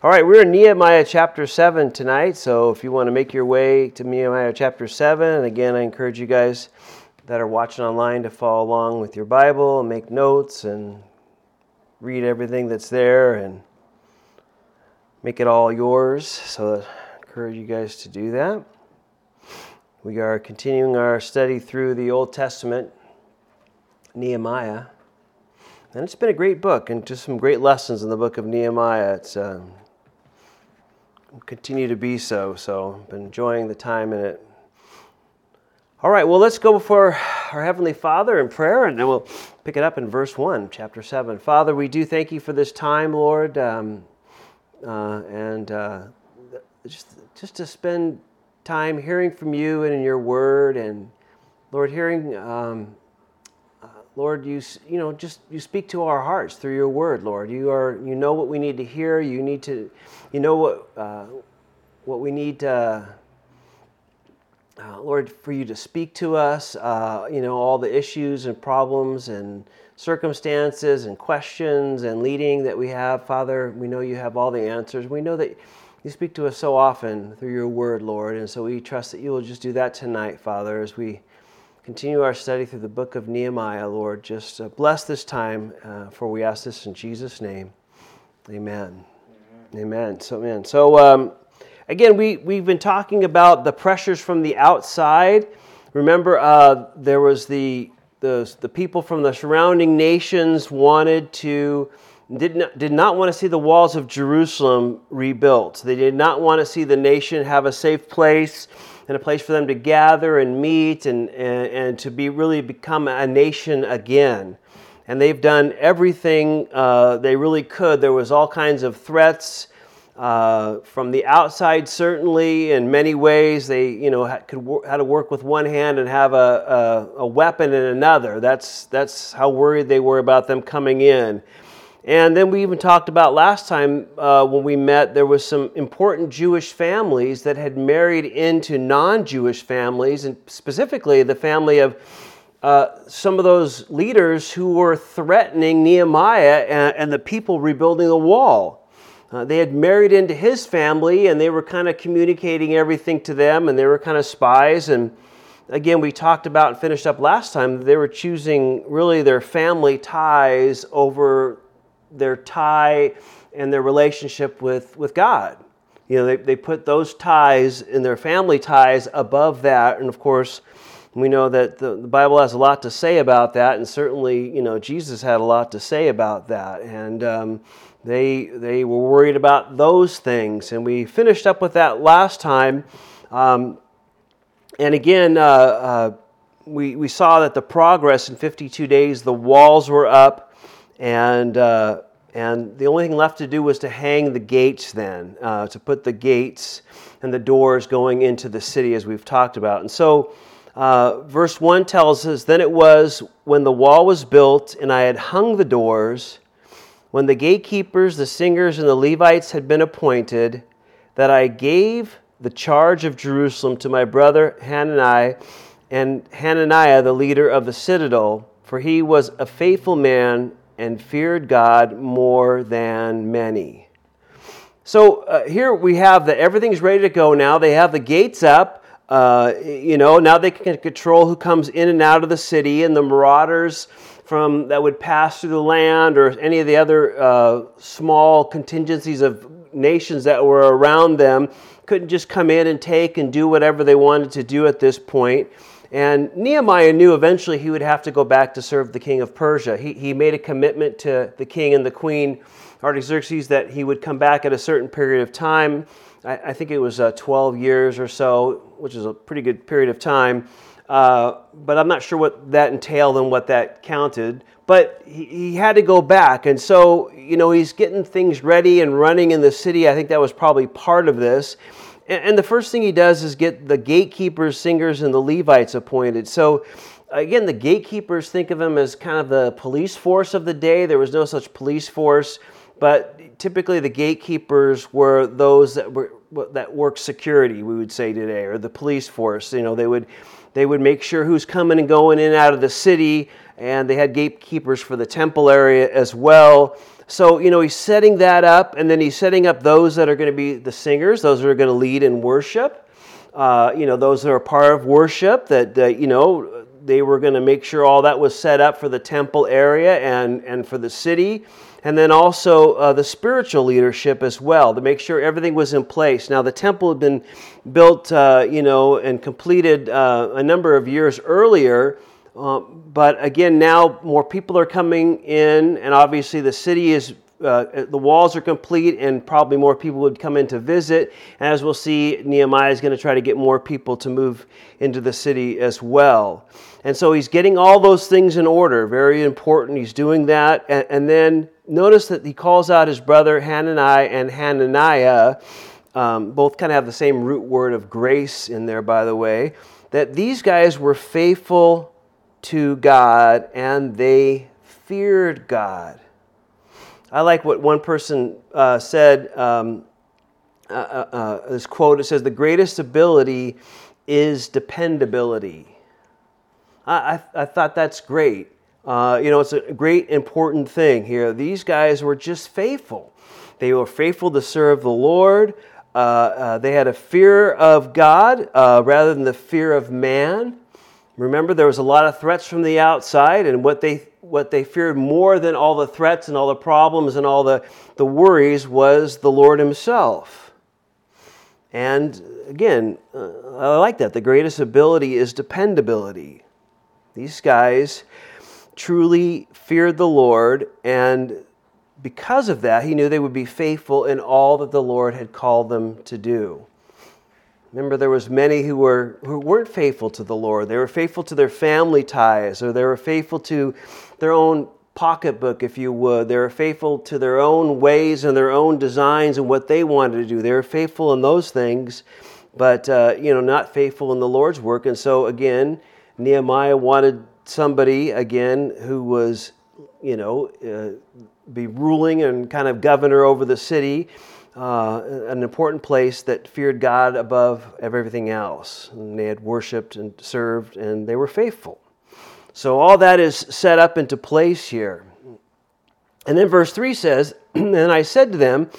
All right, we're in Nehemiah chapter 7 tonight, so if you want to make your way to Nehemiah chapter 7, and again, I encourage you guys that are watching online to follow along with your Bible and make notes and read everything that's there and make it all yours. So I encourage you guys to do that. We are continuing our study through the Old Testament, Nehemiah. And it's been a great book and just some great lessons in the book of Nehemiah. It's um, continue to be so. So, been enjoying the time in it. All right, well, let's go before our Heavenly Father in prayer, and then we'll pick it up in verse 1, chapter 7. Father, we do thank you for this time, Lord, um, uh, and uh, just, just to spend time hearing from you and in your word, and Lord, hearing um, Lord, you, you know, just you speak to our hearts through your word, Lord. You are, you know what we need to hear. You need to, you know what, uh, what we need to, uh, Lord, for you to speak to us, uh, you know, all the issues and problems and circumstances and questions and leading that we have, Father. We know you have all the answers. We know that you speak to us so often through your word, Lord. And so we trust that you will just do that tonight, Father, as we continue our study through the book of Nehemiah, Lord. Just uh, bless this time, uh, for we ask this in Jesus' name. Amen. Amen. Amen. So, man. So, um, again, we, we've been talking about the pressures from the outside. Remember, uh, there was the, the, the people from the surrounding nations wanted to did not, did not want to see the walls of Jerusalem rebuilt. They did not want to see the nation have a safe place and a place for them to gather and meet and, and, and to be really become a nation again. And they've done everything uh, they really could. There was all kinds of threats uh, from the outside, certainly in many ways. They, you know, had, could to work with one hand and have a, a, a weapon in another. That's that's how worried they were about them coming in. And then we even talked about last time uh, when we met, there was some important Jewish families that had married into non-Jewish families, and specifically the family of uh, some of those leaders who were threatening Nehemiah and, and the people rebuilding the wall. Uh, they had married into his family, and they were kind of communicating everything to them, and they were kind of spies. And again, we talked about and finished up last time. They were choosing really their family ties over their tie and their relationship with, with God. You know, they, they put those ties and their family ties above that. And of course, we know that the, the Bible has a lot to say about that. And certainly, you know, Jesus had a lot to say about that. And um, they, they were worried about those things. And we finished up with that last time. Um, and again, uh, uh, we, we saw that the progress in 52 days, the walls were up and uh, and the only thing left to do was to hang the gates then uh, to put the gates and the doors going into the city as we've talked about. And so uh, verse 1 tells us then it was when the wall was built and i had hung the doors when the gatekeepers the singers and the levites had been appointed that i gave the charge of jerusalem to my brother hanani and hananiah the leader of the citadel for he was a faithful man and feared God more than many. So uh, here we have that everything's ready to go now. They have the gates up. Uh, you know, now they can control who comes in and out of the city, and the marauders from that would pass through the land, or any of the other uh, small contingencies of nations that were around them, couldn't just come in and take and do whatever they wanted to do at this point. And Nehemiah knew eventually he would have to go back to serve the king of Persia. He, he made a commitment to the king and the queen, Artaxerxes, that he would come back at a certain period of time. I, I think it was uh, 12 years or so, which is a pretty good period of time. Uh, but I'm not sure what that entailed and what that counted. But he, he had to go back. And so, you know, he's getting things ready and running in the city. I think that was probably part of this. And the first thing he does is get the gatekeepers, singers, and the Levites appointed. So, again, the gatekeepers think of them as kind of the police force of the day. There was no such police force, but typically the gatekeepers were those that were that work security, we would say today, or the police force. You know, they would They would make sure who's coming and going in and out of the city, and they had gatekeepers for the temple area as well. So, you know, he's setting that up, and then he's setting up those that are going to be the singers, those that are going to lead in worship. Uh, you know, those that are part of worship, that, uh, you know, they were going to make sure all that was set up for the temple area and, and for the city. And then also uh, the spiritual leadership as well to make sure everything was in place. Now, the temple had been built, uh, you know, and completed uh, a number of years earlier. Uh, but again, now more people are coming in, and obviously the city is, uh, the walls are complete, and probably more people would come in to visit. And as we'll see, Nehemiah is going to try to get more people to move into the city as well. And so he's getting all those things in order, very important. He's doing that. And, and then notice that he calls out his brother Hananiah and Hananiah. Um, both kind of have the same root word of grace in there, by the way. That these guys were faithful to God and they feared God. I like what one person uh, said. Um, uh, uh, uh, this quote it says, The greatest ability is dependability. I, I, I thought that's great. Uh, you know, it's a great, important thing here. These guys were just faithful. They were faithful to serve the Lord. Uh, they had a fear of God rather than the fear of man. Remember, there was a lot of threats from the outside, and what they what they feared more than all the threats and all the problems and all the, the worries was the Lord Himself. And again, uh, I like that. The greatest ability is dependability. These guys truly feared the Lord, and because of that, he knew they would be faithful in all that the Lord had called them to do. Remember, there was many who were who weren't faithful to the Lord. They were faithful to their family ties, or they were faithful to their own pocketbook, if you would. They were faithful to their own ways and their own designs and what they wanted to do. They were faithful in those things, but uh, you know, not faithful in the Lord's work. And so, again, Nehemiah wanted somebody again who was, you know, uh, be ruling and kind of governor over the city uh, an important place that feared God above everything else. And they had worshiped and served, and they were faithful. So all that is set up into place here. And then verse 3 says, And I said to them,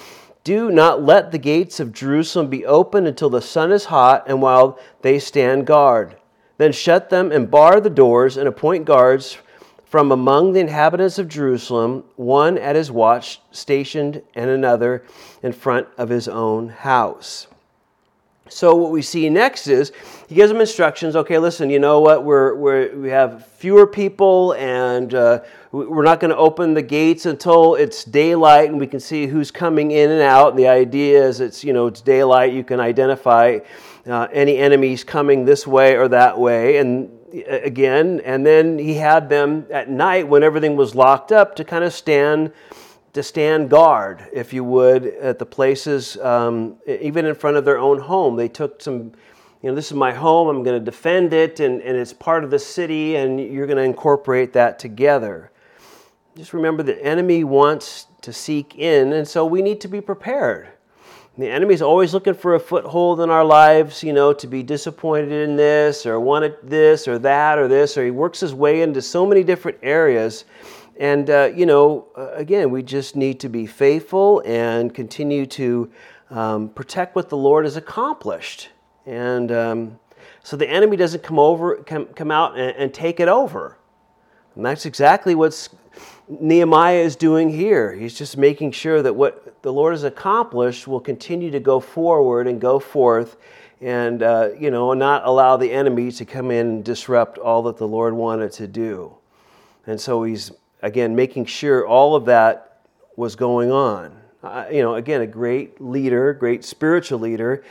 Do not let the gates of Jerusalem be open until the sun is hot and while they stand guard. Then shut them and bar the doors and appoint guards from among the inhabitants of Jerusalem, one at his watch stationed and another in front of his own house. So what we see next is he gives them instructions. Okay, listen, you know what? We're, we're we have fewer people, and uh, we're not going to open the gates until it's daylight, and we can see who's coming in and out. And the idea is, it's you know, it's daylight. You can identify uh, any enemies coming this way or that way, and again, and then he had them at night when everything was locked up to kind of stand to stand guard, if you would, at the places, um, even in front of their own home. They took some, you know, this is my home, I'm going to defend it, and, and it's part of the city, and you're going to incorporate that together. Just remember the enemy wants to seek in, and so we need to be prepared. The enemy's always looking for a foothold in our lives, you know, to be disappointed in this or wanted this or that or this, or he works his way into so many different areas. And, uh, you know, uh, again, we just need to be faithful and continue to um, protect what the Lord has accomplished. And um, so the enemy doesn't come over, come, come out and, and take it over. And that's exactly what's Nehemiah is doing here. He's just making sure that what the Lord has accomplished will continue to go forward and go forth and, uh, you know, not allow the enemy to come in and disrupt all that the Lord wanted to do. And so he's, again, making sure all of that was going on. Uh, you know, again, a great leader, great spiritual leader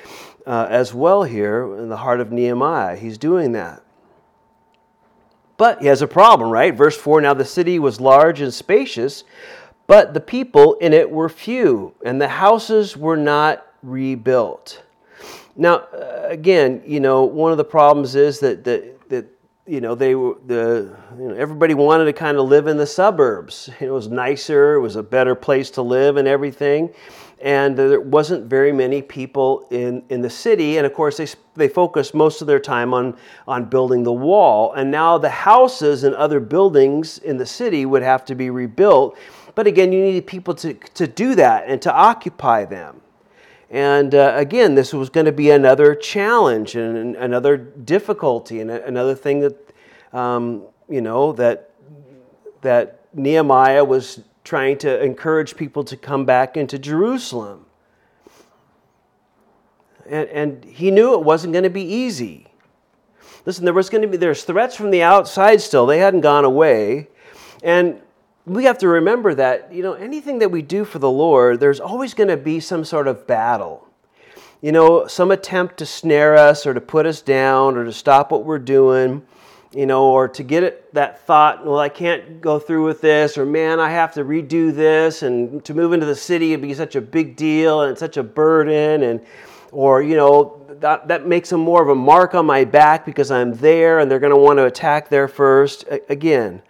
uh, as well here in the heart of Nehemiah. He's doing that. But he has a problem, right? Verse 4 Now the city was large and spacious, but the people in it were few, and the houses were not rebuilt. Now, uh, again, you know, one of the problems is that, that, that you know, they were the you know, everybody wanted to kind of live in the suburbs. It was nicer, it was a better place to live and everything. And there wasn't very many people in, in the city. And of course, they, they focused most of their time on, on building the wall. And now the houses and other buildings in the city would have to be rebuilt. But again, you needed people to, to do that and to occupy them. And uh, again, this was going to be another challenge and another difficulty and another thing that, um, you know, that, that Nehemiah was trying to encourage people to come back into Jerusalem. And, and he knew it wasn't going to be easy. Listen, there was going to be there's threats from the outside still. They hadn't gone away. And we have to remember that, you know, anything that we do for the Lord, there's always going to be some sort of battle. You know, some attempt to snare us or to put us down or to stop what we're doing you know, or to get it, that thought, well, I can't go through with this, or man, I have to redo this, and to move into the city would be such a big deal and such a burden, and or you know, that that makes them more of a mark on my back because I'm there, and they're going to want to attack there first. Again,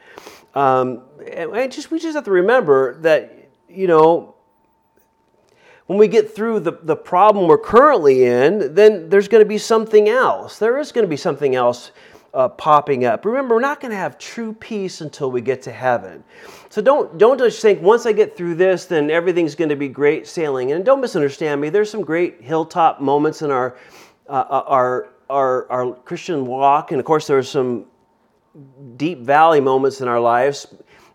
um, and just we just have to remember that you know when we get through the, the problem we're currently in, then there's going to be something else. There is going to be something else uh, popping up. Remember, we're not going to have true peace until we get to heaven. So don't don't just think once I get through this, then everything's going to be great sailing. And don't misunderstand me. There's some great hilltop moments in our uh, uh our our our Christian walk, and of course there's some deep valley moments in our lives.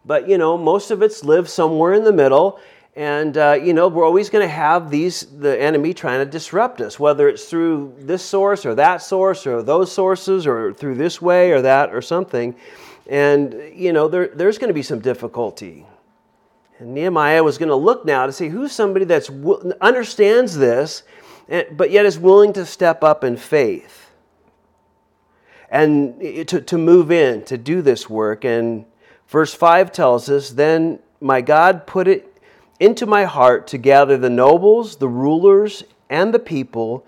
But you know, most of it's lived somewhere in the middle. And, uh, you know, we're always going to have these, the enemy trying to disrupt us, whether it's through this source or that source or those sources or through this way or that or something. And, you know, there, there's going to be some difficulty. And Nehemiah was going to look now to see who's somebody that understands this, eh, but yet is willing to step up in faith and eh, eh, to, to move in, to do this work. And verse 5 tells us, Then my God put it into my heart to gather the nobles, the rulers, and the people,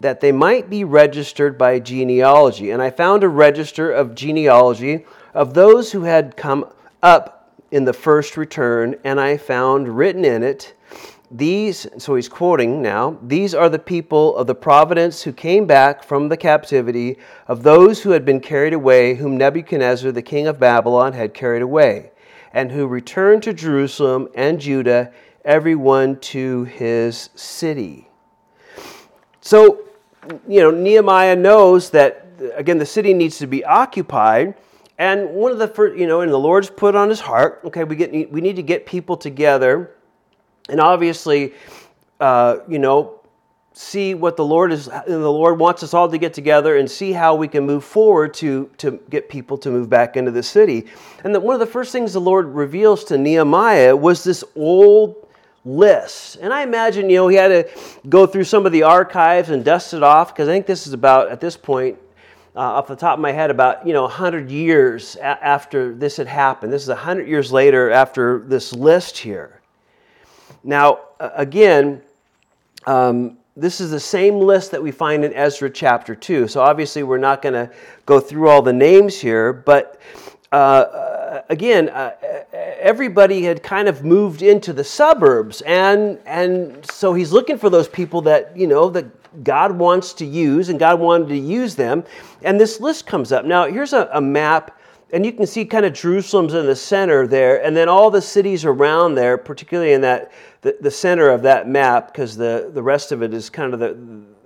that they might be registered by genealogy. And I found a register of genealogy of those who had come up in the first return, and I found written in it, these, so he's quoting now, these are the people of the providence who came back from the captivity of those who had been carried away, whom Nebuchadnezzar, the king of Babylon, had carried away and who returned to Jerusalem and Judah, everyone to his city. So, you know, Nehemiah knows that, again, the city needs to be occupied. And one of the first, you know, and the Lord's put on his heart, okay, we, get, we need to get people together. And obviously, uh, you know, see what the Lord is, the Lord wants us all to get together and see how we can move forward to, to get people to move back into the city. And that one of the first things the Lord reveals to Nehemiah was this old list. And I imagine, you know, he had to go through some of the archives and dust it off because I think this is about, at this point, uh, off the top of my head, about, you know, 100 years a- after this had happened. This is 100 years later after this list here. Now, again, um, this is the same list that we find in Ezra chapter 2. So obviously, we're not going to go through all the names here, but uh, uh, again, uh, everybody had kind of moved into the suburbs, and and so he's looking for those people that you know that God wants to use, and God wanted to use them, and this list comes up. Now, here's a, a map and you can see kind of Jerusalem's in the center there, and then all the cities around there, particularly in that the, the center of that map, because the, the rest of it is kind of the,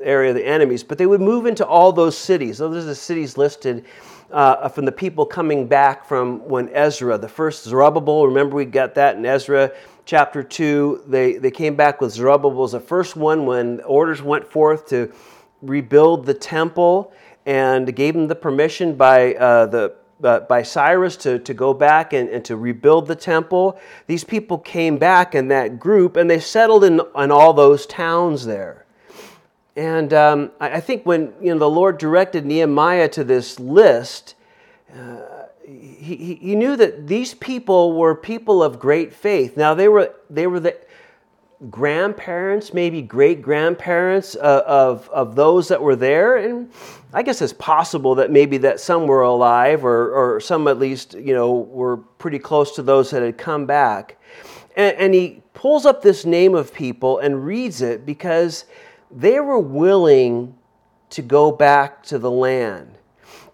area of the enemies. But they would move into all those cities. Those are the cities listed uh, from the people coming back from when Ezra, the first Zerubbabel, remember we got that in Ezra chapter 2. They, they came back with Zerubbabel as the first one when orders went forth to rebuild the temple and gave them the permission by uh, the uh, by Cyrus to, to go back and, and to rebuild the temple. These people came back in that group and they settled in, in all those towns there. And um, I, I, think when you know, the Lord directed Nehemiah to this list, uh, he, he knew that these people were people of great faith. Now, they were, they were the grandparents, maybe great grandparents uh, of, of those that were there. And I guess it's possible that maybe that some were alive or, or some at least, you know, were pretty close to those that had come back. And, and he pulls up this name of people and reads it because they were willing to go back to the land.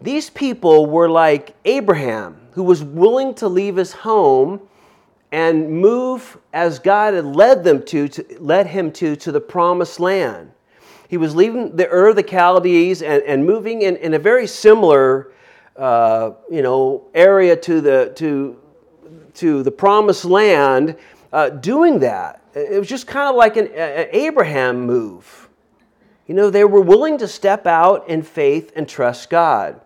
These people were like Abraham, who was willing to leave his home and move as God had led them to, to led him to, to the promised land. He was leaving the Ur of the Chaldees and, and moving in, in a very similar uh, you know, area to the, to, to the promised land uh, doing that. It was just kind of like an, an Abraham move. You know, they were willing to step out in faith and trust God.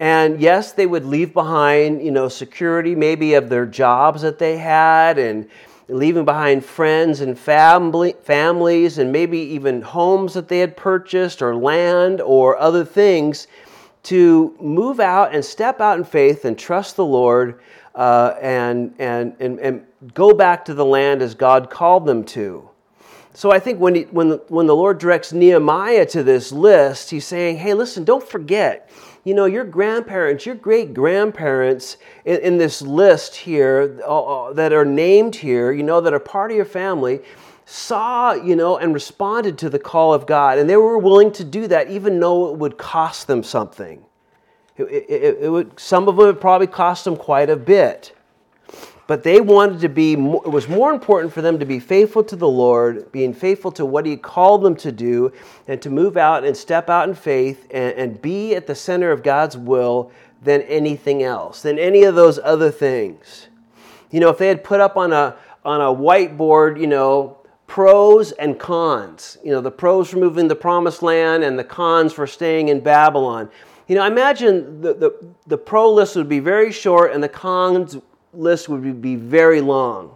And yes, they would leave behind, you know, security maybe of their jobs that they had and leaving behind friends and family, families and maybe even homes that they had purchased or land or other things to move out and step out in faith and trust the Lord uh, and, and, and, and go back to the land as God called them to. So I think when, he, when, when the Lord directs Nehemiah to this list, he's saying, hey, listen, don't forget, you know, your grandparents, your great grandparents in, in, this list here uh, uh, that are named here, you know, that are part of your family, saw, you know, and responded to the call of God. And they were willing to do that even though it would cost them something. It, it, it would, some of them would probably cost them quite a bit. But they wanted to be, it was more important for them to be faithful to the Lord, being faithful to what He called them to do, and to move out and step out in faith and, and be at the center of God's will than anything else, than any of those other things. You know, if they had put up on a, on a whiteboard, you know, pros and cons. You know, the pros for moving the promised land and the cons for staying in Babylon. You know, I imagine the, the, the pro list would be very short and the cons list would be very long.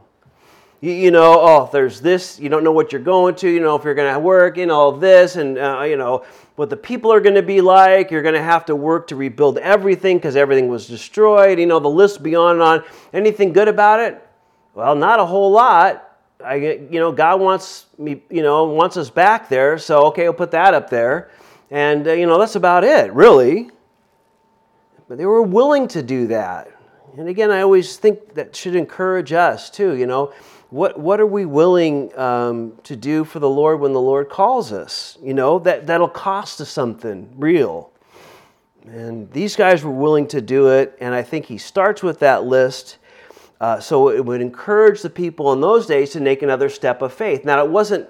You, you know, oh, there's this, you don't know what you're going to, you know, if you're going to work in all this, and, uh, you know, what the people are going to be like. You're going to have to work to rebuild everything because everything was destroyed. You know, the list beyond and on. Anything good about it? Well, not a whole lot. I, you know, God wants me, you know, wants us back there. So, okay, I'll put that up there. And, uh, you know, that's about it, really. But they were willing to do that. And again, I always think that should encourage us, too. You know, what, what are we willing um, to do for the Lord when the Lord calls us? You know, that, that'll cost us something real. And these guys were willing to do it. And I think he starts with that list uh, so it would encourage the people in those days to make another step of faith. Now, it wasn't,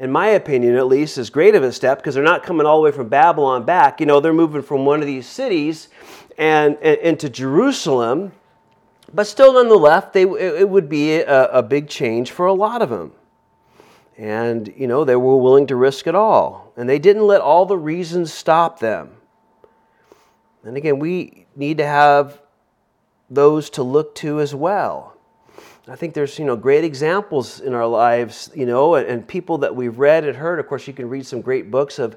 in my opinion at least, as great of a step because they're not coming all the way from Babylon back. You know, they're moving from one of these cities and, into Jerusalem. But still, nonetheless, they, it, would be a, a big change for a lot of them. And, you know, they were willing to risk it all. And they didn't let all the reasons stop them. And again, we need to have those to look to as well. I think there's you know great examples in our lives, you know, and, and, people that we've read and heard. Of course, you can read some great books of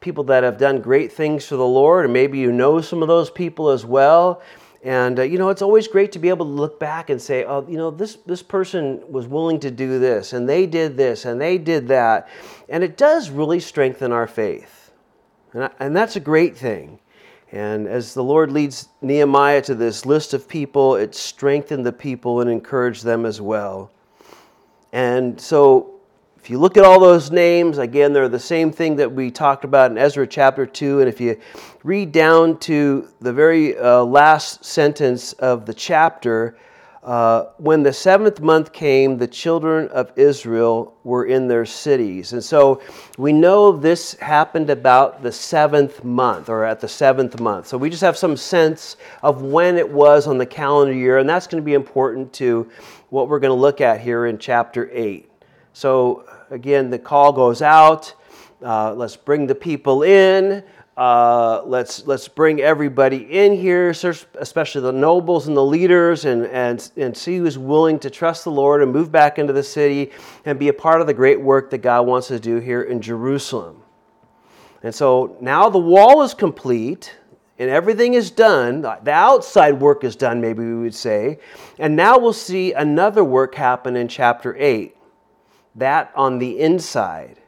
people that have done great things for the Lord, and maybe you know some of those people as well. And uh, you know, it's always great to be able to look back and say, "Oh, you know, this this person was willing to do this, and they did this, and they did that," and it does really strengthen our faith, and, I, and that's a great thing. And as the Lord leads Nehemiah to this list of people, it strengthened the people and encouraged them as well. And so, if you look at all those names, again, they're the same thing that we talked about in Ezra chapter 2. And if you read down to the very uh, last sentence of the chapter, uh, when the seventh month came, the children of Israel were in their cities. And so we know this happened about the seventh month or at the seventh month. So we just have some sense of when it was on the calendar year, and that's going to be important to what we're going to look at here in chapter 8. So again, the call goes out. Uh, let's bring the people in. Uh, let's let's bring everybody in here, especially the nobles and the leaders, and, and and see who's willing to trust the Lord and move back into the city and be a part of the great work that God wants to do here in Jerusalem. And so now the wall is complete and everything is done. The outside work is done, maybe we would say. And now we'll see another work happen in chapter 8 that on the inside.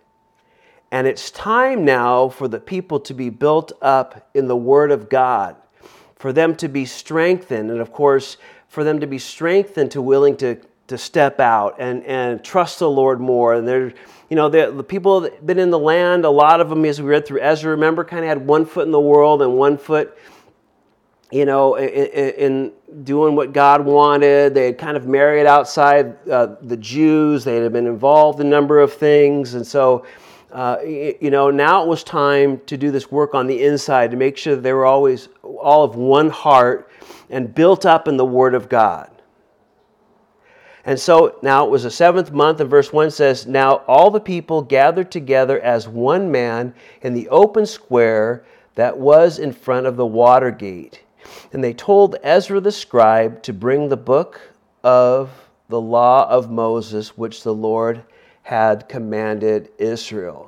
And it's time now for the people to be built up in the Word of God, for them to be strengthened, and of course, for them to be strengthened to willing to to step out and, and trust the Lord more. And they're, you know, the, the people that have been in the land, a lot of them, as we read through Ezra, remember, kind of had one foot in the world and one foot, you know, in, in doing what God wanted. They had kind of married outside uh, the Jews. They had been involved in a number of things. And so, uh, you know, now it was time to do this work on the inside to make sure that they were always all of one heart and built up in the Word of God. And so now it was the seventh month, and verse 1 says, Now all the people gathered together as one man in the open square that was in front of the water gate. And they told Ezra the scribe to bring the book of the law of Moses, which the Lord had commanded Israel.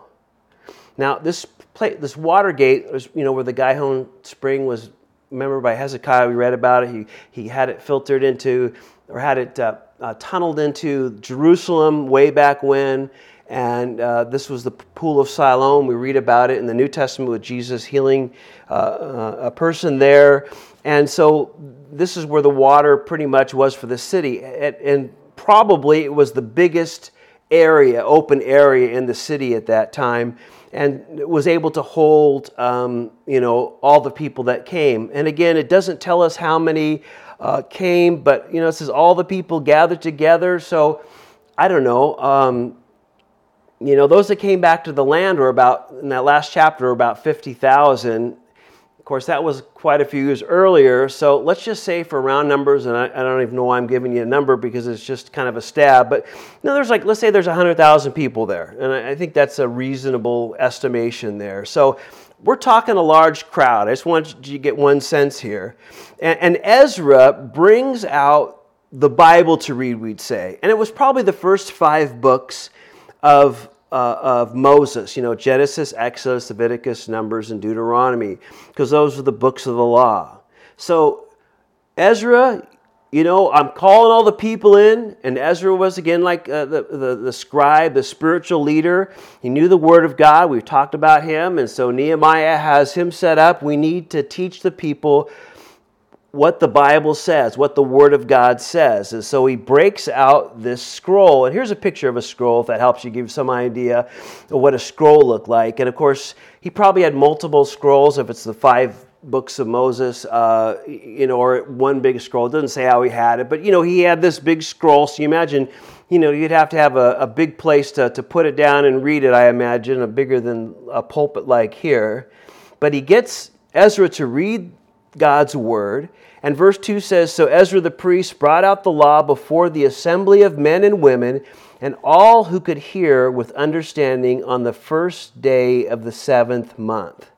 Now, this place, this water gate was, you know, where the Gihon spring was, remember by Hezekiah, we read about it. He, he had it filtered into, or had it uh, uh, tunneled into Jerusalem way back when. And uh, this was the pool of Siloam. We read about it in the New Testament with Jesus healing uh, uh, a person there. And so this is where the water pretty much was for the city. And probably it was the biggest area, open area in the city at that time, and was able to hold, um, you know, all the people that came. And again, it doesn't tell us how many uh, came, but you know, it says all the people gathered together. So I don't know. Um, you know, those that came back to the land were about in that last chapter were about fifty thousand. Of course, that was quite a few years earlier. So let's just say for round numbers, and I, I don't even know why I'm giving you a number because it's just kind of a stab. But know, there's like let's say there's hundred thousand people there, and I, I think that's a reasonable estimation there. So we're talking a large crowd. I just want you to get one sense here. And, and, Ezra brings out the Bible to read, we'd say. And it was probably the first five books of, uh, of Moses, you know, Genesis, Exodus, Leviticus, Numbers, and Deuteronomy, because those are the books of the law. So Ezra you know, I'm calling all the people in, and Ezra was again like uh, the, the, the scribe, the spiritual leader. He knew the Word of God. We've talked about him, and so Nehemiah has him set up. We need to teach the people what the Bible says, what the Word of God says. And so he breaks out this scroll. And here's a picture of a scroll if that helps you give some idea of what a scroll looked like. And of course, he probably had multiple scrolls if it's the five books of Moses, uh, you know, or one big scroll. It doesn't say how he had it, but you know, he had this big scroll. So you imagine, you know, you'd have to have a, a big place to, to put it down and read it, I imagine, a bigger than a pulpit like here. But he gets Ezra to read God's word. And verse 2 says So Ezra the priest brought out the law before the assembly of men and women and all who could hear with understanding on the first day of the seventh month.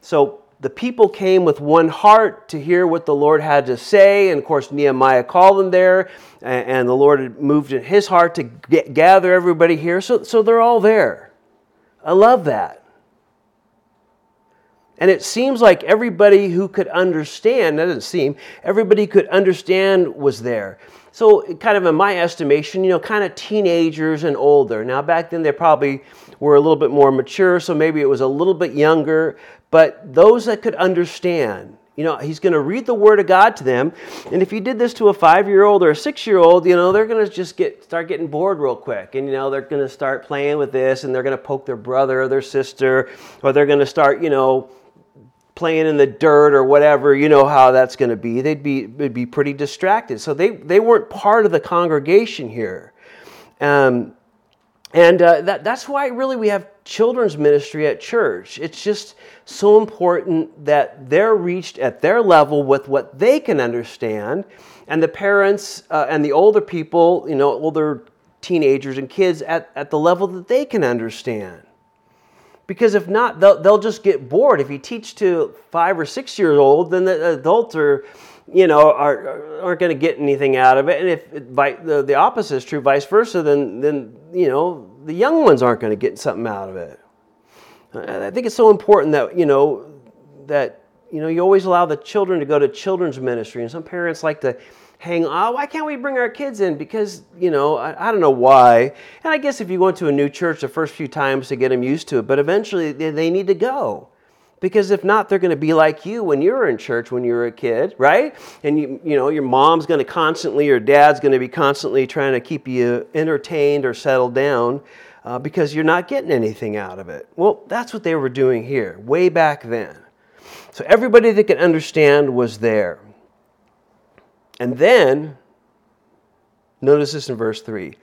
So the people came with one heart to hear what the Lord had to say. And of course, Nehemiah called them there, and the Lord had moved in his heart to gather everybody here. So, so they're all there. I love that. And it seems like everybody who could understand, that doesn't seem, everybody could understand was there. So, kind of in my estimation, you know, kind of teenagers and older. Now, back then they probably were a little bit more mature, so maybe it was a little bit younger, but those that could understand, you know, he's going to read the word of God to them. And if you did this to a five year old or a six year old, you know, they're going to just get start getting bored real quick. And, you know, they're going to start playing with this and they're going to poke their brother or their sister, or they're going to start, you know, playing in the dirt or whatever. You know how that's going to be. They'd be, they'd be pretty distracted. So they, they weren't part of the congregation here. Um, and uh, that, that's why really we have children's ministry at church. It's just so important that they're reached at their level with what they can understand. And the parents uh, and the older people, you know, older teenagers and kids at, at the level that they can understand. Because if not, they'll, they'll just get bored. If you teach to five or six years old, then the adults are you know, are, aren't going to get anything out of it. And if it, the, the opposite is true, vice versa, then, then, you know, the young ones aren't going to get something out of it. I think it's so important that, you know, that, you know, you always allow the children to go to children's ministry. And some parents like to hang on, why can't we bring our kids in? Because, you know, I, I, don't know why. And I guess if you go into a new church the first few times to get them used to it, but eventually they, they need to go. Because if not they're going to be like you when you were in church when you were a kid right? And you, you know your mom's going to constantly your dad's going to be constantly trying to keep you entertained or settled down uh, because you're not getting anything out of it. Well that's what they were doing here way back then. So everybody that could understand was there and then notice this in verse 3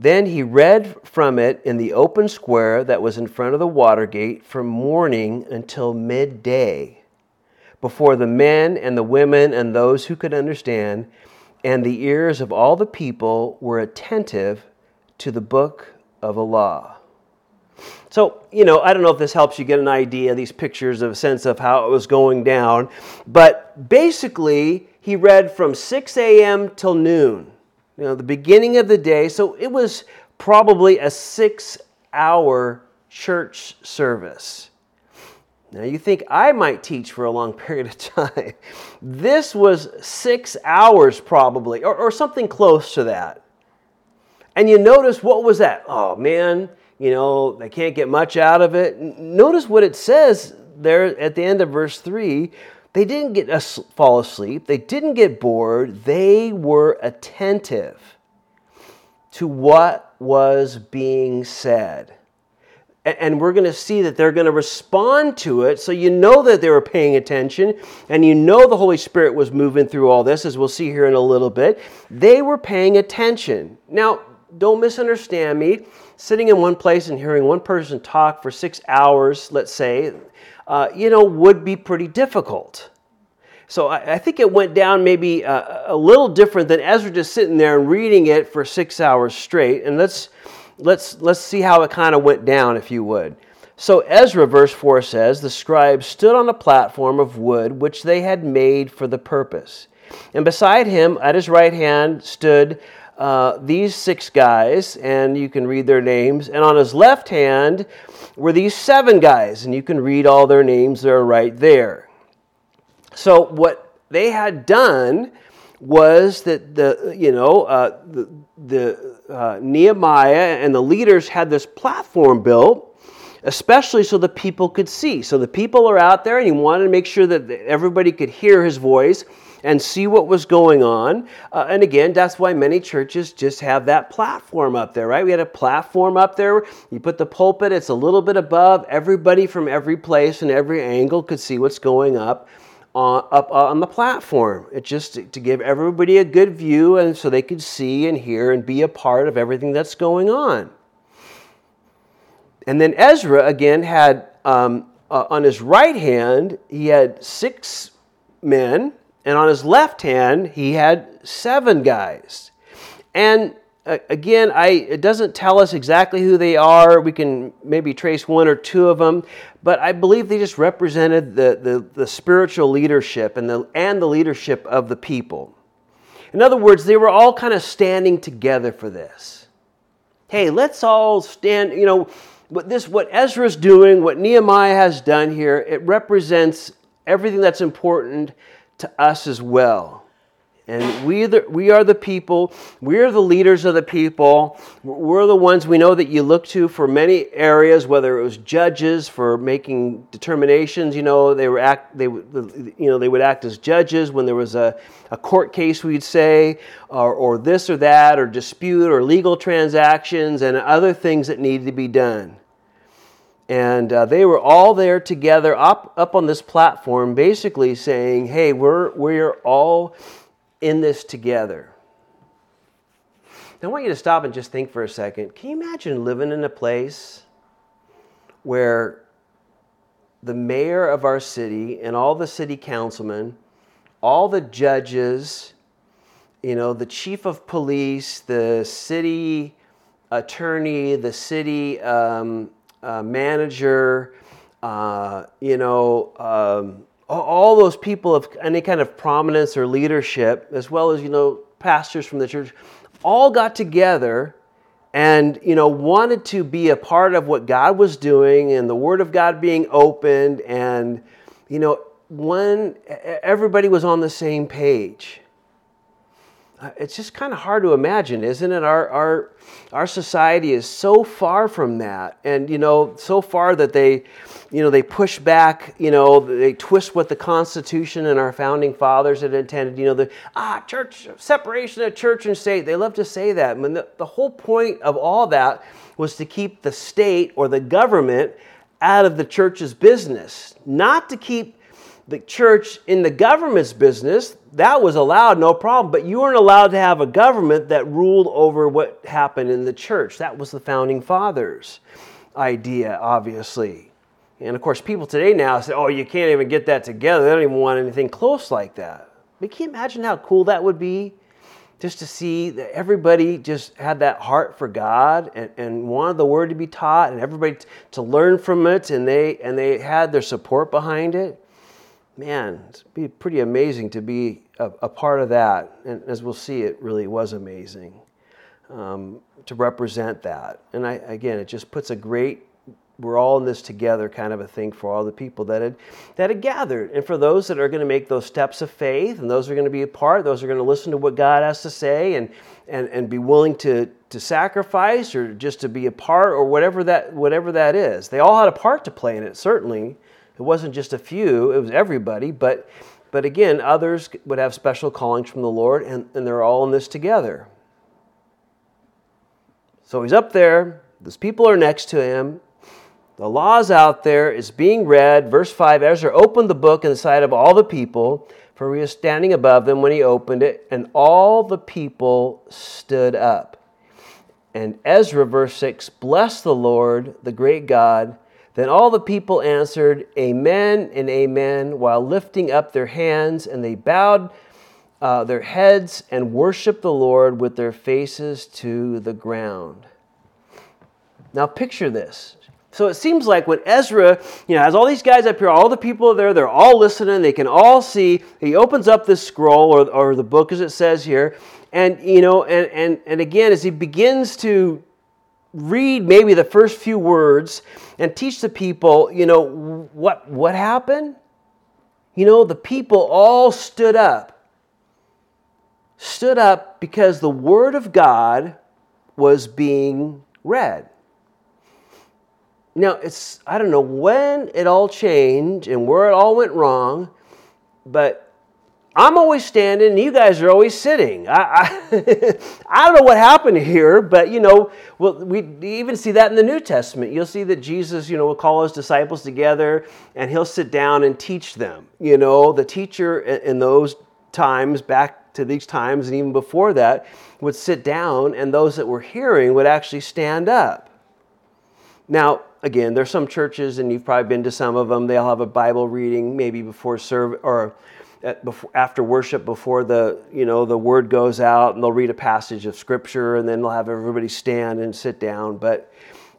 then he read from it in the open square that was in front of the water gate from morning until midday, before the men and the women and those who could understand, and the ears of all the people were attentive to the book of law. So, you know, I don't know if this helps you get an idea, these pictures of a sense of how it was going down, but basically, he read from 6 a.m. till noon you know, the beginning of the day. So it was probably a six hour church service. Now you think I might teach for a long period of time. This was six hours probably, or, or something close to that. And you notice what was that? Oh man, you know, they can't get much out of it. Notice what it says there at the end of verse 3 they didn't get us fall asleep. They didn't get bored. They were attentive to what was being said. And we're going to see that they're going to respond to it. So you know that they were paying attention, and you know the Holy Spirit was moving through all this, as we'll see here in a little bit. They were paying attention. Now, don't misunderstand me. Sitting in one place and hearing one person talk for six hours, let's say, uh, you know, would be pretty difficult. So I, I think it went down maybe a, a, little different than Ezra just sitting there and reading it for six hours straight. And let's let's let's see how it kind of went down, if you would. So Ezra, verse 4 says, The scribe stood on a platform of wood which they had made for the purpose. And beside him, at his right hand, stood uh, these six guys, and you can read their names. And on his left hand were these seven guys, and you can read all their names, they're right there. So, what they had done was that the you know uh, the, the uh, Nehemiah and the leaders had this platform built, especially so the people could see. So the people are out there, and he wanted to make sure that everybody could hear his voice and see what was going on. Uh, and again, that's why many churches just have that platform up there, right? We had a platform up there. You put the pulpit, it's a little bit above. Everybody from every place and every angle could see what's going up. On, up on the platform. It's just to, to give everybody a good view and so they could see and hear and be a part of everything that's going on. And then Ezra again had um, uh, on his right hand, he had six men and on his left hand, he had seven guys. And uh, again, I, it doesn't tell us exactly who they are. We can maybe trace one or two of them, but I believe they just represented the, the, the spiritual leadership and the, and the leadership of the people. In other words, they were all kind of standing together for this. Hey, let's all stand, you know, what this what Ezra's doing, what Nehemiah has done here, it represents everything that's important to us as well. And we, the, we are the people, we are the leaders of the people. We're the ones we know that you look to for many areas, whether it was judges for making determinations. You know, they, were act, they, you know, they would act as judges when there was a, a court case, we'd say, or, or this or that, or dispute, or legal transactions, and other things that needed to be done. And uh, they were all there together up, up on this platform, basically saying, hey, we're, we're all in this together. Now, I want you to stop and just think for a second. Can you imagine living in a place where the mayor of our city and all the city councilmen, all the judges, you know, the chief of police, the city attorney, the city um, uh, manager, uh, you know, um, all those people of any kind of prominence or leadership, as well as, you know, pastors from the church, all got together and, you know, wanted to be a part of what God was doing and the Word of God being opened. And, you know, when everybody was on the same page. Uh, it's just kind of hard to imagine, isn't it? Our, our, our society is so far from that. And, you know, so far that they, you know, they push back, you know, they twist what the Constitution and our founding fathers had intended. You know, the, ah, church, separation of church and state. They love to say that. I mean, the, the whole point of all that was to keep the state or the government out of the church's business, not to keep the church in the government's business, that was allowed, no problem. But you weren't allowed to have a government that ruled over what happened in the church. That was the founding fathers' idea, obviously. And of course, people today now say, oh, you can't even get that together. They don't even want anything close like that. But can you imagine how cool that would be? Just to see that everybody just had that heart for God and, and wanted the word to be taught and everybody to learn from it and they and they had their support behind it man, it'd be pretty amazing to be a, a, part of that. And as we'll see, it really was amazing um, to represent that. And I, again, it just puts a great we're all in this together kind of a thing for all the people that had that had gathered and for those that are going to make those steps of faith and those are going to be a part those are going to listen to what god has to say and and, and be willing to to sacrifice or just to be a part or whatever that whatever that is they all had a part to play in it certainly it wasn't just a few, it was everybody, but, but again, others would have special callings from the Lord, and, and they're all in this together. So he's up there, those people are next to him, the law's out there, it's being read. Verse 5 Ezra opened the book in the sight of all the people, for he was standing above them when he opened it, and all the people stood up. And Ezra, verse 6, blessed the Lord, the great God then all the people answered, Amen and Amen, while lifting up their hands, and they bowed uh, their heads and worshiped the Lord with their faces to the ground. Now picture this. So it seems like when Ezra, you know, has all these guys up here, all the people are there, they're all listening, they can all see. He opens up this scroll or, or the book as it says here, and you know, and, and, and again, as he begins to read maybe the first few words and teach the people, you know, what, what happened? You know, the people all stood up. Stood up because the Word of God was being read. Now, it's, I don't know when it all changed and where it all went wrong, but I'm always standing, and you guys are always sitting. I, I, I, don't know what happened here, but you know, well, we even see that in the New Testament. You'll see that Jesus, you know, will call his disciples together, and he'll sit down and teach them. You know, the teacher in those times, back to these times, and even before that, would sit down, and those that were hearing would actually stand up. Now, again, there's some churches, and you've probably been to some of them. They'll have a Bible reading maybe before service or before, after worship, before the you know the word goes out, and they'll read a passage of scripture, and then they'll have everybody stand and sit down. But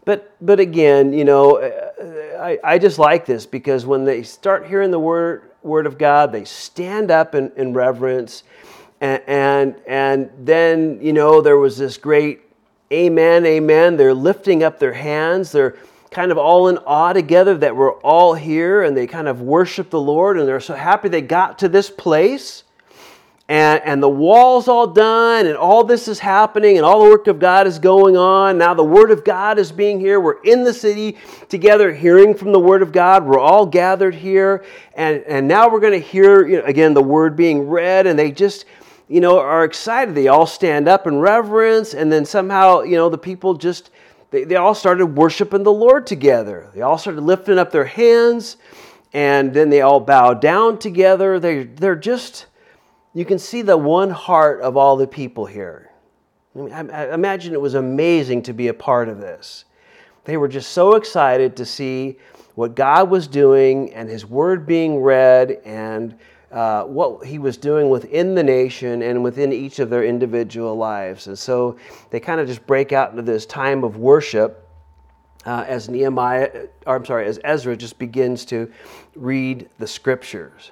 but but again, you know, uh, uh, I, I just like this because when they start hearing the word word of God, they stand up in, in reverence, and, and and then you know there was this great amen, amen. They're lifting up their hands. They're kind of all in awe together that we're all here and they kind of worship the Lord and they're so happy they got to this place. And, and the wall's all done and all this is happening and all the work of God is going on. Now the Word of God is being here. We're in the city together hearing from the Word of God. We're all gathered here. And, and now we're going to hear, you know, again, the Word being read and they just, you know, are excited. They all stand up in reverence and then somehow, you know, the people just they, they all started worshiping the Lord together. They all started lifting up their hands, and then they all bowed down together. They, they're just, you can see the one heart of all the people here. I, mean, I, I imagine it was amazing to be a part of this. They were just so excited to see what God was doing and His Word being read and uh, what he was doing within the nation and within each of their individual lives. And so they kind of just break out into this time of worship uh, as Nehemiah, or I'm sorry, as Ezra just begins to read the scriptures.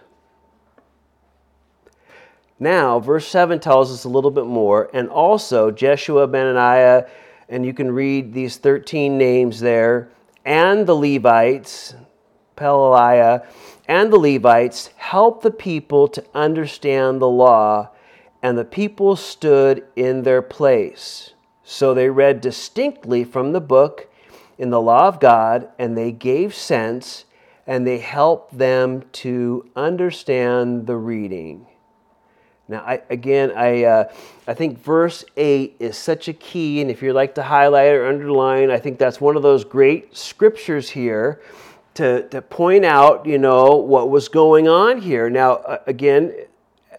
Now, verse 7 tells us a little bit more, and also Jeshua, Benaniah, and you can read these 13 names there, and the Levites, Pelaliah, and the Levites helped the people to understand the law and the people stood in their place. So they read distinctly from the book in the law of God, and they gave sense, and they helped them to understand the reading. Now, I, again, I, uh, I think verse 8 is such a key, and if you'd like to highlight or underline, I think that's one of those great scriptures here to, to point out, you know, what was going on here. Now, uh, again,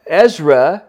Ezra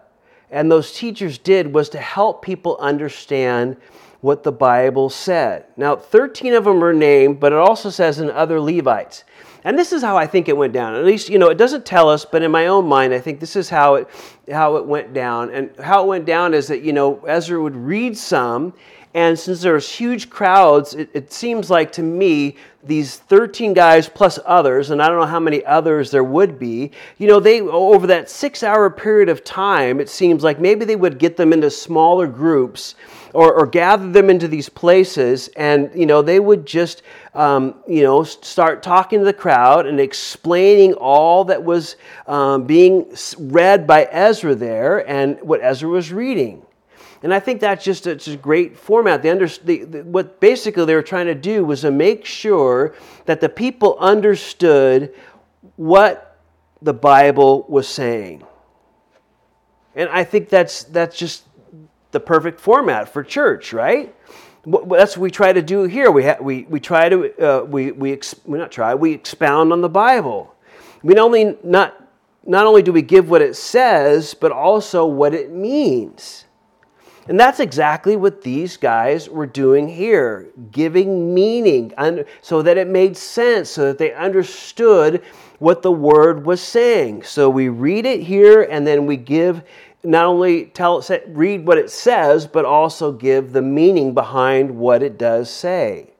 and those teachers did was to help people understand what the Bible said. Now, 13 of them are named, but it also says in other Levites. And this is how I think it went down. At least, you know, it doesn't tell us, but in my own mind, I think this is how it how it went down. And how it went down is that, you know, Ezra would read some, and since there's huge crowds, it, it, seems like to me, these 13 guys plus others, and I don't know how many others there would be, you know, they, over that six hour period of time, it seems like maybe they would get them into smaller groups or, or gather them into these places, and, you know, they would just, um, you know, start talking to the crowd and explaining all that was um, being read by Ezra there and what Ezra was reading. And I think that's just a, a great format. They under, the, the, what basically they were trying to do was to make sure that the people understood what the Bible was saying. And I think that's, that's just the perfect format for church, right? That's what we try to do here. We, ha- we, we try to, uh, we, we, ex- we not try, we expound on the Bible. We not only, not, not only do we give what it says, but also what it means. And that's exactly what these guys were doing here, giving meaning so that it made sense, so that they understood what the word was saying. So we read it here and then we give not only tell read what it says, but also give the meaning behind what it does say.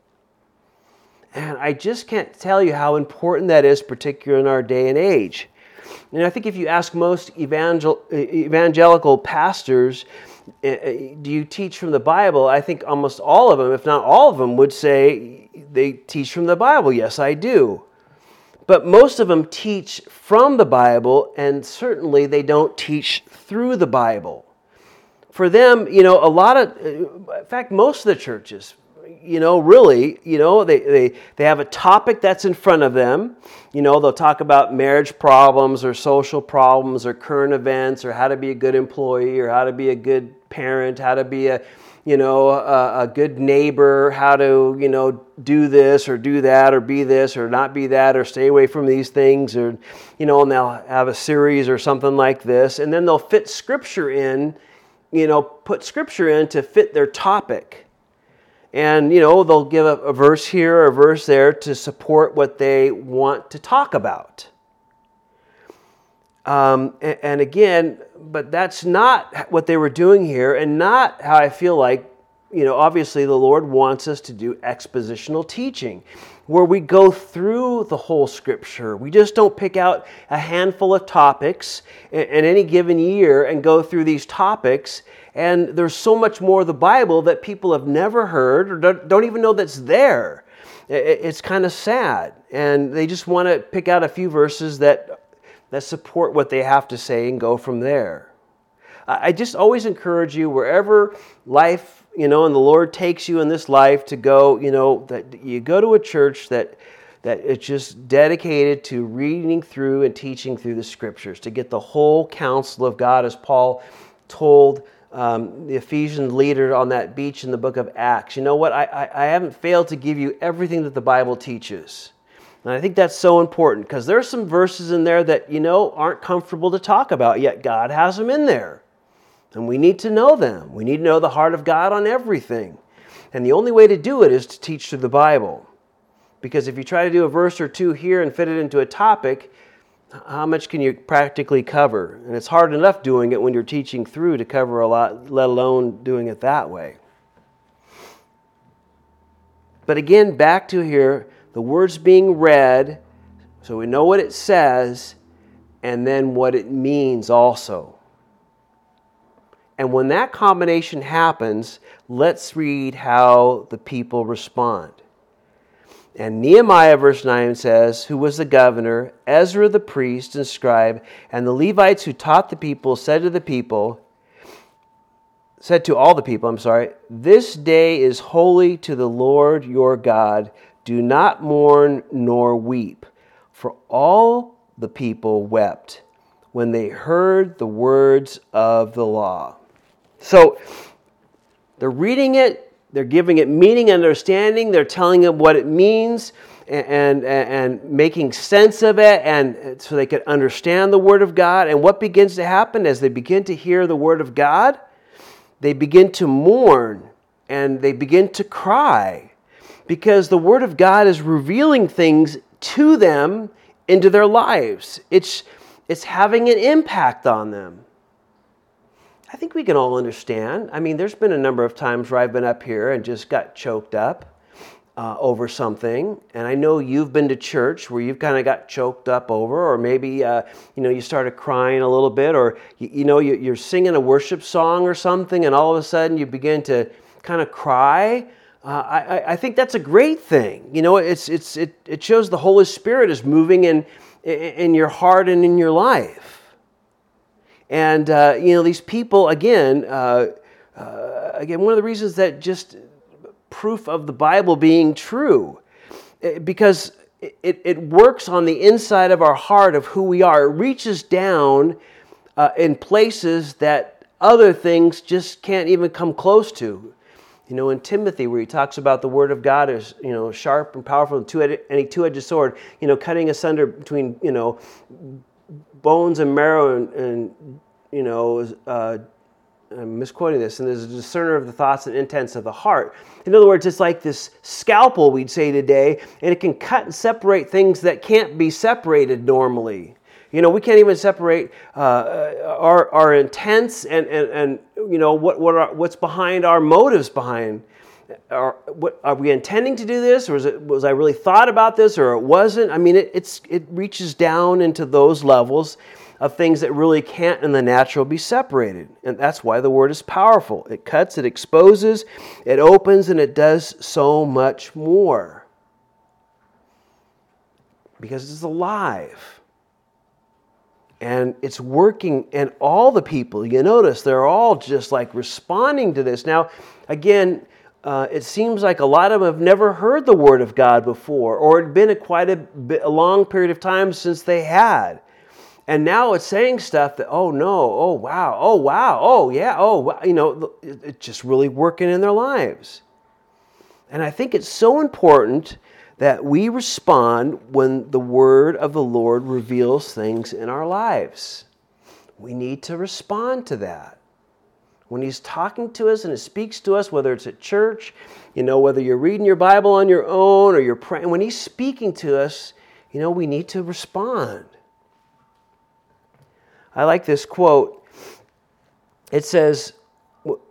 And I just can't tell you how important that is, particularly in our day and age. And I think if you ask most evangel- evangelical pastors, do you teach from the Bible? I think almost all of them, if not all of them, would say they teach from the Bible. Yes, I do. But most of them teach from the Bible, and certainly they don't teach through the Bible. For them, you know, a lot of, in fact, most of the churches, you know, really, you know, they, they, they have a topic that's in front of them. You know, they'll talk about marriage problems or social problems or current events or how to be a good employee or how to be a good parent, how to be a, you know, a, a good neighbor, how to, you know, do this or do that or be this or not be that or stay away from these things or, you know, and they'll have a series or something like this. And then they'll fit scripture in, you know, put scripture in to fit their topic and, you know, they'll give a, a verse here or a verse there to support what they want to talk about. Um, and, and, again, but that's not what they were doing here, and not how I feel like, you know, obviously the Lord wants us to do expositional teaching, where we go through the whole scripture. We just don't pick out a handful of topics in, in any given year and go through these topics and there's so much more of the Bible that people have never heard or don't even know that's there. It's kind of sad. And they just want to pick out a few verses that, that support what they have to say and go from there. I just always encourage you, wherever life, you know, and the Lord takes you in this life to go, you know, that you go to a church that that it's just dedicated to reading through and teaching through the scriptures to get the whole counsel of God, as Paul told um, the Ephesian leader on that beach in the book of Acts. You know what? I, I, I haven't failed to give you everything that the Bible teaches. And I think that's so important because there are some verses in there that, you know, aren't comfortable to talk about, yet God has them in there. And we need to know them. We need to know the heart of God on everything. And the only way to do it is to teach through the Bible. Because if you try to do a verse or two here and fit it into a topic, how much can you practically cover? And it's hard enough doing it when you're teaching through to cover a lot, let alone doing it that way. But again, back to here, the words being read, so we know what it says, and then what it means also. And when that combination happens, let's read how the people respond. And Nehemiah, verse 9 says, who was the governor, Ezra the priest and scribe, and the Levites who taught the people said to the people, said to all the people, I'm sorry, this day is holy to the Lord your God. Do not mourn nor weep. For all the people wept when they heard the words of the law. So they're reading it, they're giving it meaning and understanding, they're telling it what it means and, and, and making sense of it and so they could understand the word of God. And what begins to happen as they begin to hear the word of God? They begin to mourn and they begin to cry because the word of God is revealing things to them into their lives. It's it's having an impact on them. I think we can all understand. I mean, there's been a number of times where I've been up here and just got choked up uh, over something. And I know you've been to church where you've kind of got choked up over, or maybe uh, you know you started crying a little bit, or you, you know you, are singing a worship song or something, and all of a sudden you begin to kind of cry. Uh, I, I think that's a great thing. You know, it's, it's, it, it shows the Holy Spirit is moving in, in your heart and in your life. And, uh, you know, these people, again, uh, uh, again, one of the reasons that just proof of the Bible being true, eh, because it, it works on the inside of our heart of who we are. It reaches down uh, in places that other things just can't even come close to. You know, in Timothy, where he talks about the word of God is, you know, sharp and powerful and two any two-edged sword, you know, cutting asunder between, you know, bones and marrow and, and you know, uh, I'm misquoting this, and there's a discerner of the thoughts and intents of the heart. In other words, it's like this scalpel, we'd say today, and it can cut and separate things that can't be separated normally. You know, we can't even separate uh, our, our intents and, and, and you know, what, what are, what's behind our motives behind. Are, what, are we intending to do this, or it, was I really thought about this, or it wasn't? I mean, it, it reaches down into those levels of things that really can't in the natural be separated. And that's why the word is powerful. It cuts, it exposes, it opens, and it does so much more. Because it's alive and it's working and all the people you notice they're all just like responding to this now again uh, it seems like a lot of them have never heard the word of god before or it had been a quite a, bit, a long period of time since they had and now it's saying stuff that oh no oh wow oh wow oh yeah oh wow. you know it's just really working in their lives and i think it's so important that we respond when the word of the Lord reveals things in our lives. We need to respond to that. When he's talking to us and he speaks to us, whether it's at church, you know, whether you're reading your Bible on your own or you're praying, when he's speaking to us, you know, we need to respond. I like this quote. It says,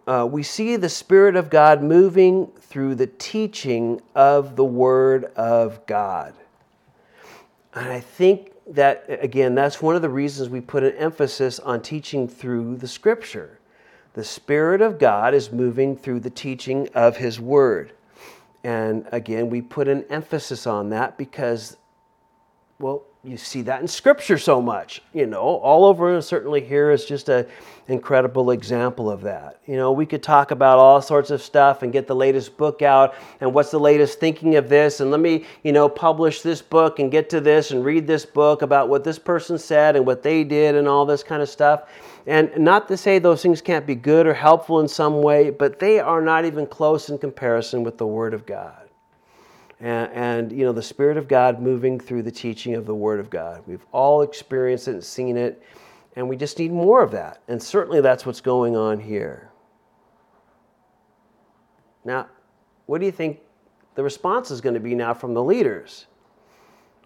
uh, we see the Spirit of God moving through the teaching of the Word of God. And I think that, again, that's one of the reasons we put an emphasis on teaching through the Scripture. The Spirit of God is moving through the teaching of His Word. And again, we put an emphasis on that because, well, you see that in Scripture so much, you know, all over, certainly here is just an incredible example of that. You know, we could talk about all sorts of stuff and get the latest book out and what's the latest thinking of this, and let me, you know, publish this book and get to this and read this book about what this person said and what they did and all this kind of stuff. And not to say those things can't be good or helpful in some way, but they are not even close in comparison with the Word of God and, and, you know the spirit of god moving through the teaching of the word of god. We've all experienced it and seen it and we just need more of that. And certainly that's what's going on here. Now what do you think the response is going to be now from the leaders?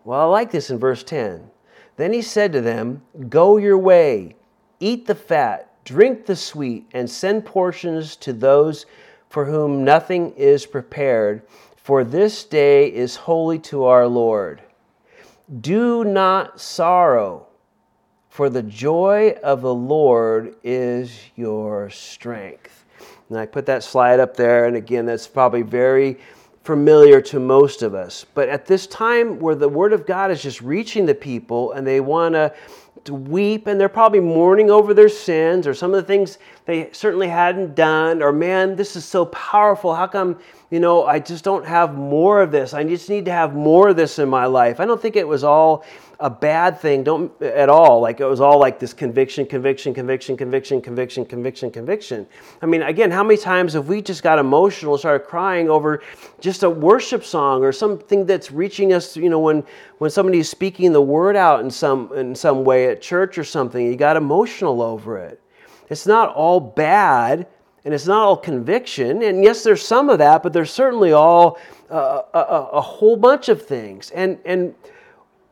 Well i like this in verse 10 then he said to them go your way eat the fat drink the sweet and send portions to those for whom nothing is prepared for this day is holy to our Lord. Do not sorrow, for the joy of the Lord is your strength. And I put that slide up there, and again, that's probably very familiar to most of us. But at this time where the Word of God is just reaching the people and they want to to weep and they're probably mourning over their sins or some of the things they certainly hadn't done or man this is so powerful how come you know i just don't have more of this. I just need to have more of this in my life. I don't think it was all a bad thing. Don't at all. Like it was all like this conviction conviction conviction conviction conviction conviction conviction. I mean again how many times have we just got emotional started crying over just a worship song or something that's reaching us you know when when somebody's speaking the word out in some in some way at church or something? You got emotional over it. It's not all bad and it's not all conviction and yes there's some of that but there's certainly all uh, a, a, a whole bunch of things and and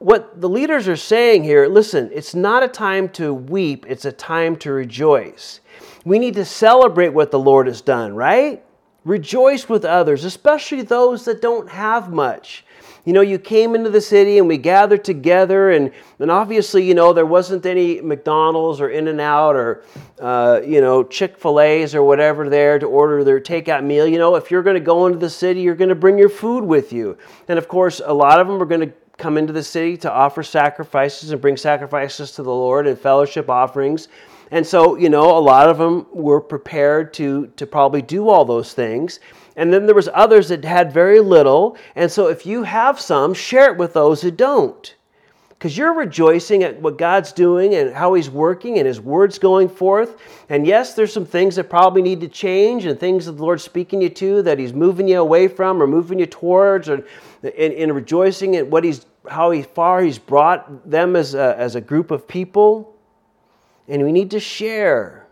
what the leaders are saying here listen, it's not a time to weep, it's a time to rejoice. We need to celebrate what the Lord has done, right? Rejoice with others, especially those that don't have much. You know, you came into the city and we gathered together, and, and obviously, you know, there wasn't any McDonald's or In N Out or, uh, you know, Chick fil A's or whatever there to order their takeout meal. You know, if you're going to go into the city, you're going to bring your food with you. And of course, a lot of them are going to come into the city to offer sacrifices and bring sacrifices to the Lord and fellowship offerings. And so, you know, a lot of them were prepared to, to probably do all those things. And then there was others that had very little. And so if you have some, share it with those who don't. Because you're rejoicing at what God's doing and how He's working and His word's going forth. And yes, there's some things that probably need to change and things that the Lord's speaking you to that He's moving you away from or moving you towards or in, in rejoicing at what He's how he, far He's brought them as a, as a group of people. And we need to share.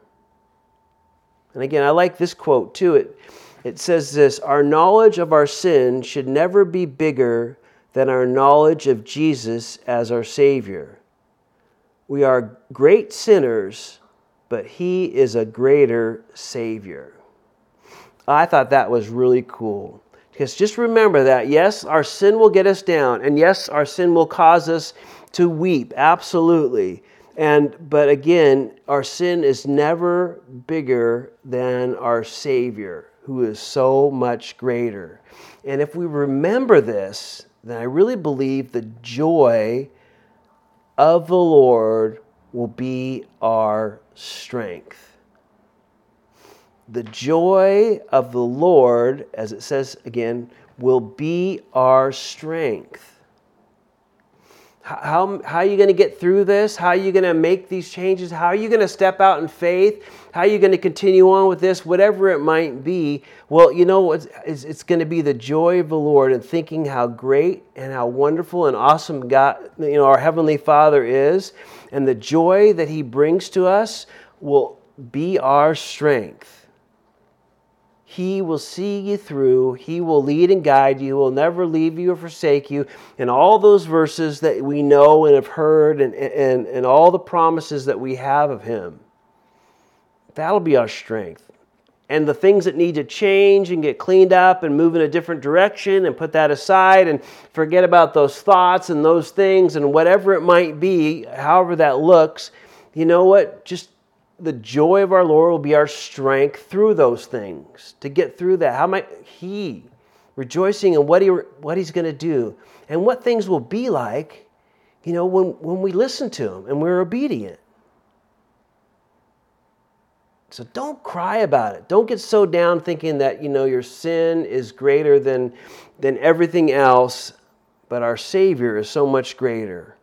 And again, I like this quote too. It, it says this Our knowledge of our sin should never be bigger than our knowledge of Jesus as our Savior. We are great sinners, but He is a greater Savior. I thought that was really cool. Because just remember that, yes, our sin will get us down, and yes, our sin will cause us to weep, absolutely. And but again, our sin is never bigger than our Savior, who is so much greater. And if we remember this, then I really believe the joy of the Lord will be our strength the joy of the Lord, as it says again, will be our strength. How, how are you going to get through this? How are you going to make these changes? How are you going to step out in faith? How are you going to continue on with this? Whatever it might be. Well, you know, it's, it's going to be the joy of the Lord and thinking how great and how wonderful and awesome God, you know, our Heavenly Father is. And the joy that He brings to us will be our strength. He will see you through. He will lead and guide you. He will never leave you or forsake you. And all those verses that we know and have heard, and, and, and all the promises that we have of Him, that'll be our strength. And the things that need to change and get cleaned up and move in a different direction and put that aside and forget about those thoughts and those things and whatever it might be, however that looks, you know what? Just the joy of our Lord will be our strength through those things to get through that. How might He rejoicing in what, he, what He's going to do and what things will be like, you know, when, when we listen to Him and we're obedient. So don't cry about it. Don't get so down thinking that, you know, your sin is greater than, than everything else, but our Savior is so much greater.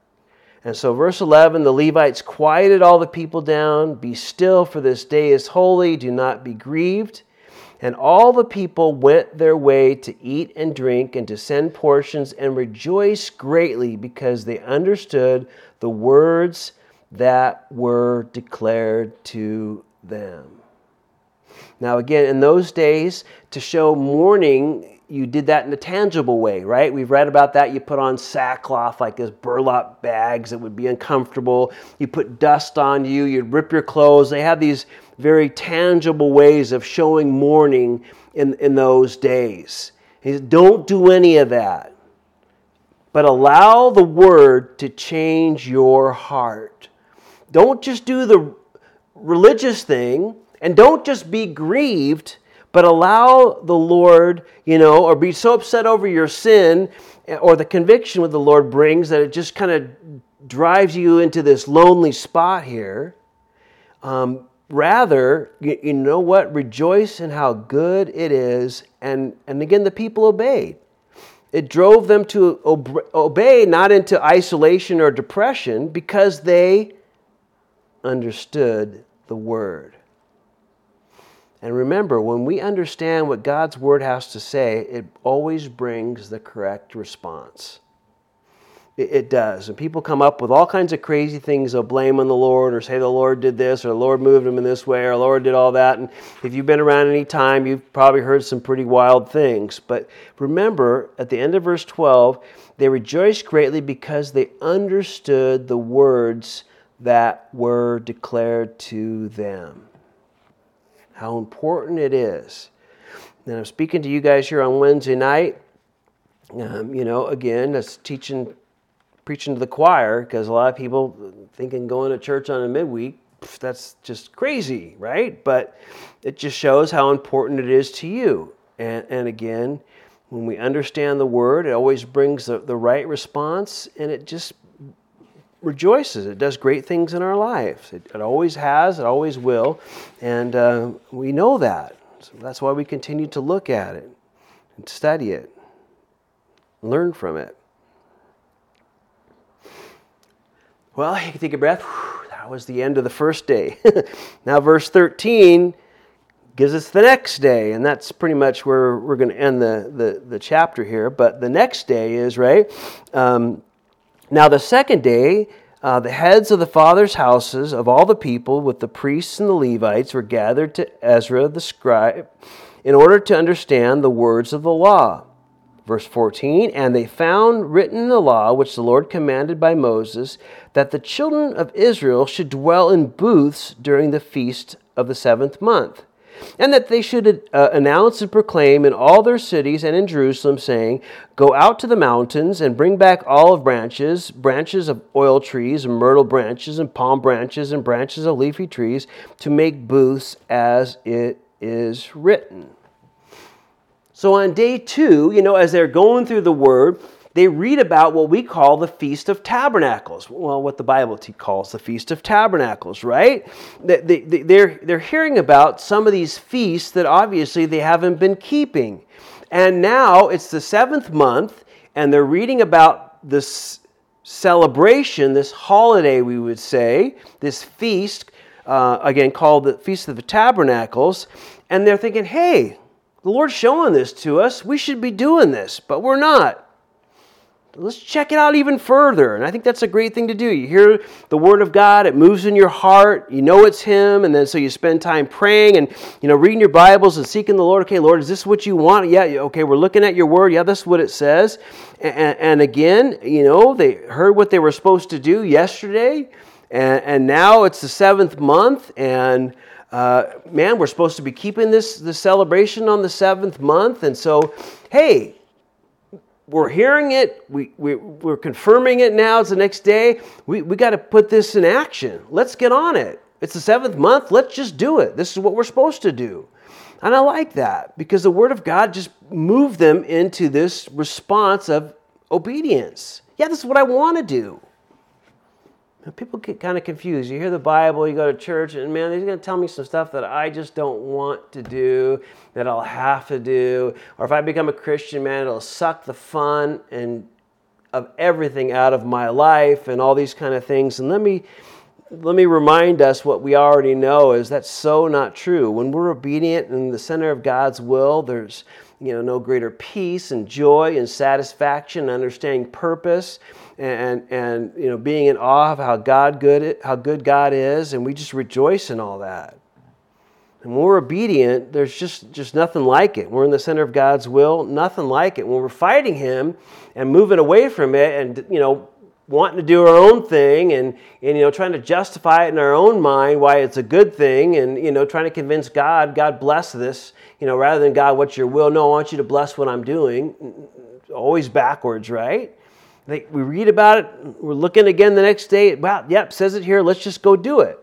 And so, verse 11 the Levites quieted all the people down. Be still, for this day is holy. Do not be grieved. And all the people went their way to eat and drink and to send portions and rejoice greatly because they understood the words that were declared to them. Now, again, in those days, to show mourning you did that in a tangible way, right? We've read about that. You put on sackcloth, like those burlap bags that would be uncomfortable. You put dust on you, you'd rip your clothes. They had these very tangible ways of showing mourning in, in those days. He said, Don't do any of that, but allow the word to change your heart. Don't just do the religious thing, and don't just be grieved but allow the Lord, you know, or be so upset over your sin or the conviction what the Lord brings that it just kind of drives you into this lonely spot here. Um, rather, you, you, know what? Rejoice in how good it is. And, and again, the people obeyed. It drove them to obey not into isolation or depression because they understood the word. And remember, when we understand what God's word has to say, it always brings the correct response. It, it, does. And people come up with all kinds of crazy things. They'll blame on the Lord or say the Lord did this or the Lord moved them in this way or the Lord did all that. And if you've been around any time, you've probably heard some pretty wild things. But remember, at the end of verse 12, they rejoiced greatly because they understood the words that were declared to them how important it is. And I'm speaking to you guys here on Wednesday night. Um, you know, again, that's teaching, preaching to the choir because a lot of people thinking going to church on a midweek, that's just crazy, right? But it just shows how important it is to you. And, and again, when we understand the word, it always brings the, the right response and it just rejoices. It does great things in our lives. It, it always has, it always will. And uh, we know that. So that's why we continue to look at it and study it, learn from it. Well, you can take a breath. That was the end of the first day. now, verse 13 gives us the next day, and that's pretty much where we're going to end the, the, the chapter here. But the next day is, right? Um, now, the second day, uh, the heads of the fathers' houses of all the people, with the priests and the Levites, were gathered to Ezra the scribe in order to understand the words of the law. Verse 14 And they found written in the law, which the Lord commanded by Moses, that the children of Israel should dwell in booths during the feast of the seventh month and that they should uh, announce and proclaim in all their cities and in Jerusalem, saying, Go out to the mountains and bring back olive branches, branches of oil trees, and myrtle branches, and palm branches, and branches of leafy trees, to make booths as it is written. So on day two, you know, as they're going through the word, they read about what we call the Feast of Tabernacles. Well, what the Bible calls the Feast of Tabernacles, right? They, they, they're, they're hearing about some of these feasts that obviously they haven't been keeping. And now it's the seventh month, and they're reading about this celebration, this holiday, we would say, this feast, uh, again called the Feast of the Tabernacles. And they're thinking, hey, the Lord's showing this to us. We should be doing this, but we're not let's check it out even further. And I think that's a great thing to do. You hear the word of God, it moves in your heart, you know it's him, and then so you spend time praying and you know reading your Bibles and seeking the Lord. Okay, Lord, is this what you want? Yeah, okay, we're looking at your word. Yeah, that's what it says. And, and again, you know, they heard what they were supposed to do yesterday, and, and now it's the seventh month, and uh, man, we're supposed to be keeping this the celebration on the seventh month, and so hey, we're hearing it, we, we, we're confirming it now. It's the next day. We, we got to put this in action. Let's get on it. It's the seventh month. Let's just do it. This is what we're supposed to do. And I like that because the Word of God just moved them into this response of obedience. Yeah, this is what I want to do. People get kind of confused. You hear the Bible, you go to church, and man, they're going to tell me some stuff that I just don't want to do, that I'll have to do. Or if I become a Christian, man, it'll suck the fun and of everything out of my life and all these kind of things. And let me let me remind us what we already know is that's so not true. When we're obedient in the center of God's will, there's you know no greater peace and joy and satisfaction, and understanding purpose and and you know being in awe of how God good how good God is, and we just rejoice in all that. And when we're obedient, there's just just nothing like it. We're in the center of God's will, nothing like it. When we're fighting Him and moving away from it, and you know wanting to do our own thing and, and you know trying to justify it in our own mind why it's a good thing and you know trying to convince god god bless this you know rather than god what's your will no i want you to bless what i'm doing always backwards right we read about it, we're looking again the next day. Wow, yep, says it here, let's just go do it.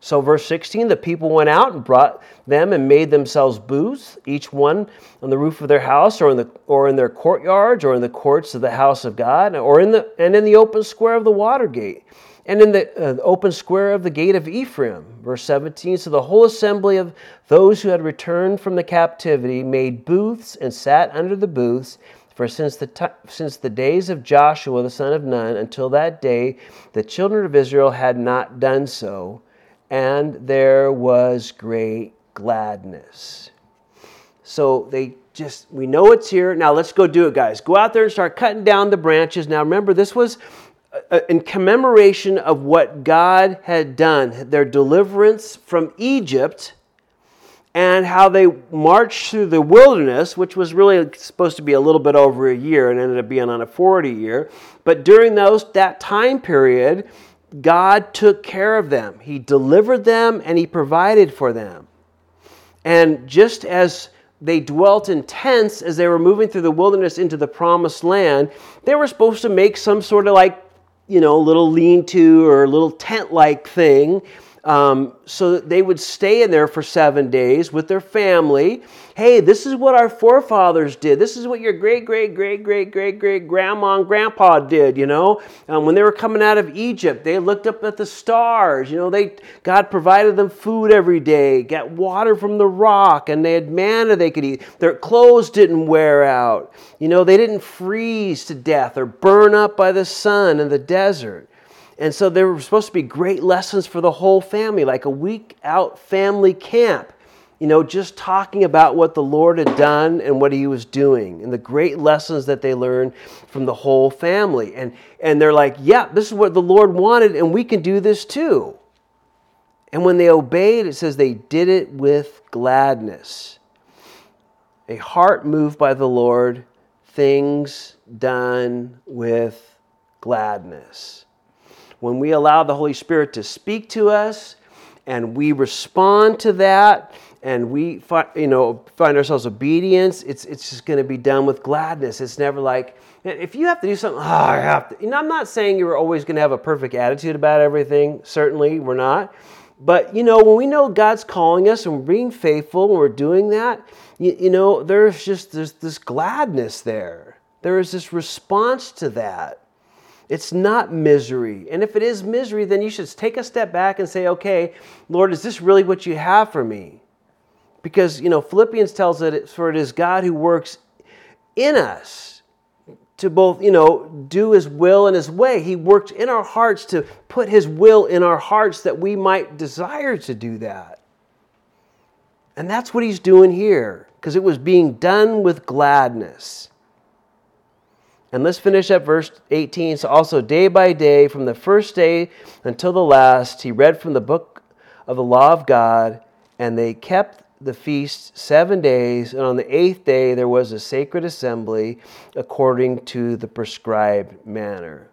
So, verse 16 the people went out and brought them and made themselves booths, each one on the roof of their house, or in, the, or in their courtyards, or in the courts of the house of God, or in the, and in the open square of the water gate, and in the uh, open square of the gate of Ephraim. Verse 17 So the whole assembly of those who had returned from the captivity made booths and sat under the booths. For since the, t- since the days of Joshua the son of Nun until that day, the children of Israel had not done so and there was great gladness. So they just, we know it's here. Now let's go do it, guys. Go out there and start cutting down the branches. Now remember, this was uh, uh, in commemoration of what God had done, their deliverance from Egypt, and how they marched through the wilderness, which was really supposed to be a little bit over a year and ended up being on a 40 year. But during those that time period, God took care of them. He delivered them and He provided for them. And just as they dwelt in tents as they were moving through the wilderness into the promised land, they were supposed to make some sort of like, you know, little lean to or little tent like thing um, so they would stay in there for seven days with their family. Hey, this is what our forefathers did. This is what your great, great, great, great, great, great grandma and grandpa did, you know. Um, when they were coming out of Egypt, they looked up at the stars. You know, they God provided them food every day, got water from the rock, and they had manna they could eat. Their clothes didn't wear out. You know, they didn't freeze to death or burn up by the sun in the desert. And so there were supposed to be great lessons for the whole family, like a week out family camp, you know, just talking about what the Lord had done and what he was doing and the great lessons that they learned from the whole family. And, and they're like, yeah, this is what the Lord wanted, and we can do this too. And when they obeyed, it says they did it with gladness. A heart moved by the Lord, things done with gladness when we allow the Holy Spirit to speak to us and we respond to that and we you know find ourselves obedience it's it's just going to be done with gladness. It's never like if you have to do something oh, i have to you know i'm not saying you're always going to have a perfect attitude about everything certainly we're not but you know when we know god's calling us and we're being faithful and we're doing that you, you know there's just there's this gladness there. There is this response to that it's not misery. And if it is misery, then you should take a step back and say, okay, Lord, is this really what you have for me? Because, you know, Philippians tells it, for it is God who works in us to both, you know, do his will and his way. He works in our hearts to put his will in our hearts that we might desire to do that. And that's what he's doing here, because it was being done with gladness. And let's finish up verse 18. So, also day by day, from the first day until the last, he read from the book of the law of God, and they kept the feast seven days. And on the eighth day, there was a sacred assembly according to the prescribed manner.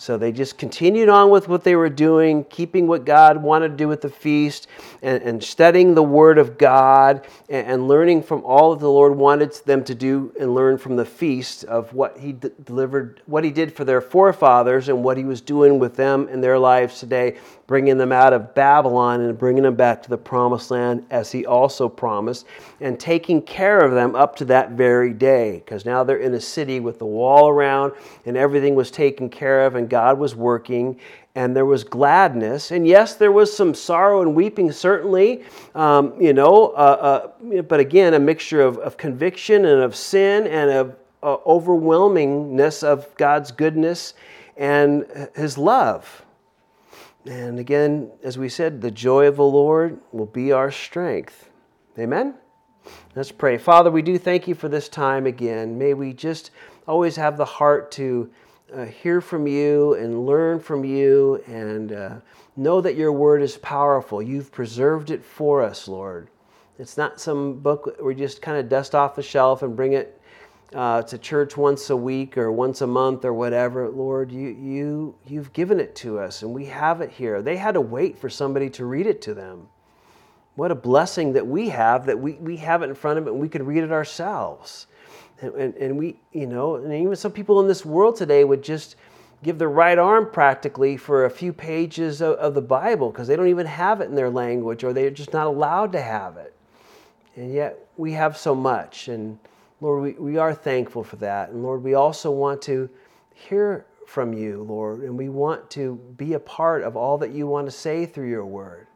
So they just continued on with what they were doing, keeping what God wanted to do with the feast, and, and studying the Word of God, and, and, learning from all that the Lord wanted them to do, and learn from the feast of what He delivered, what He did for their forefathers, and what He was doing with them in their lives today, bringing them out of Babylon and bringing them back to the promised land as He also promised, and taking care of them up to that very day, because now they're in a city with the wall around, and everything was taken care of, and God was working and there was gladness. And yes, there was some sorrow and weeping, certainly, um, you know, uh, uh, but again, a mixture of, of, conviction and of sin and of uh, overwhelmingness of God's goodness and His love. And again, as we said, the joy of the Lord will be our strength. Amen? Let's pray. Father, we do thank you for this time again. May we just always have the heart to uh, hear from you and learn from you and uh, know that your word is powerful. You've preserved it for us, Lord. It's not some book we just kind of dust off the shelf and bring it uh, to church once a week or once a month or whatever. Lord, you, you, you've given it to us and we have it here. They had to wait for somebody to read it to them. What a blessing that we have that we, we have it in front of it and we can read it ourselves. And, and, and, we, you know, and even some people in this world today would just give their right arm practically for a few pages of, of the Bible because they don't even have it in their language or they're just not allowed to have it. And yet we have so much. And Lord, we, we are thankful for that. And Lord, we also want to hear from you, Lord, and we want to be a part of all that you want to say through your word.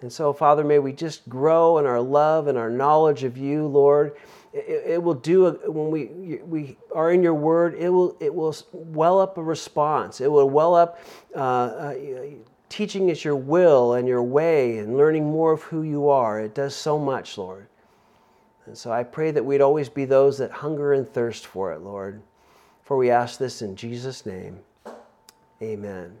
And so, Father, may we just grow in our love and our knowledge of you, Lord. It, it will do when we we are in your word. It will it will well up a response. It will well up uh, uh, teaching us your will and your way and learning more of who you are. It does so much, Lord. And so I pray that we'd always be those that hunger and thirst for it, Lord. For we ask this in Jesus' name. Amen.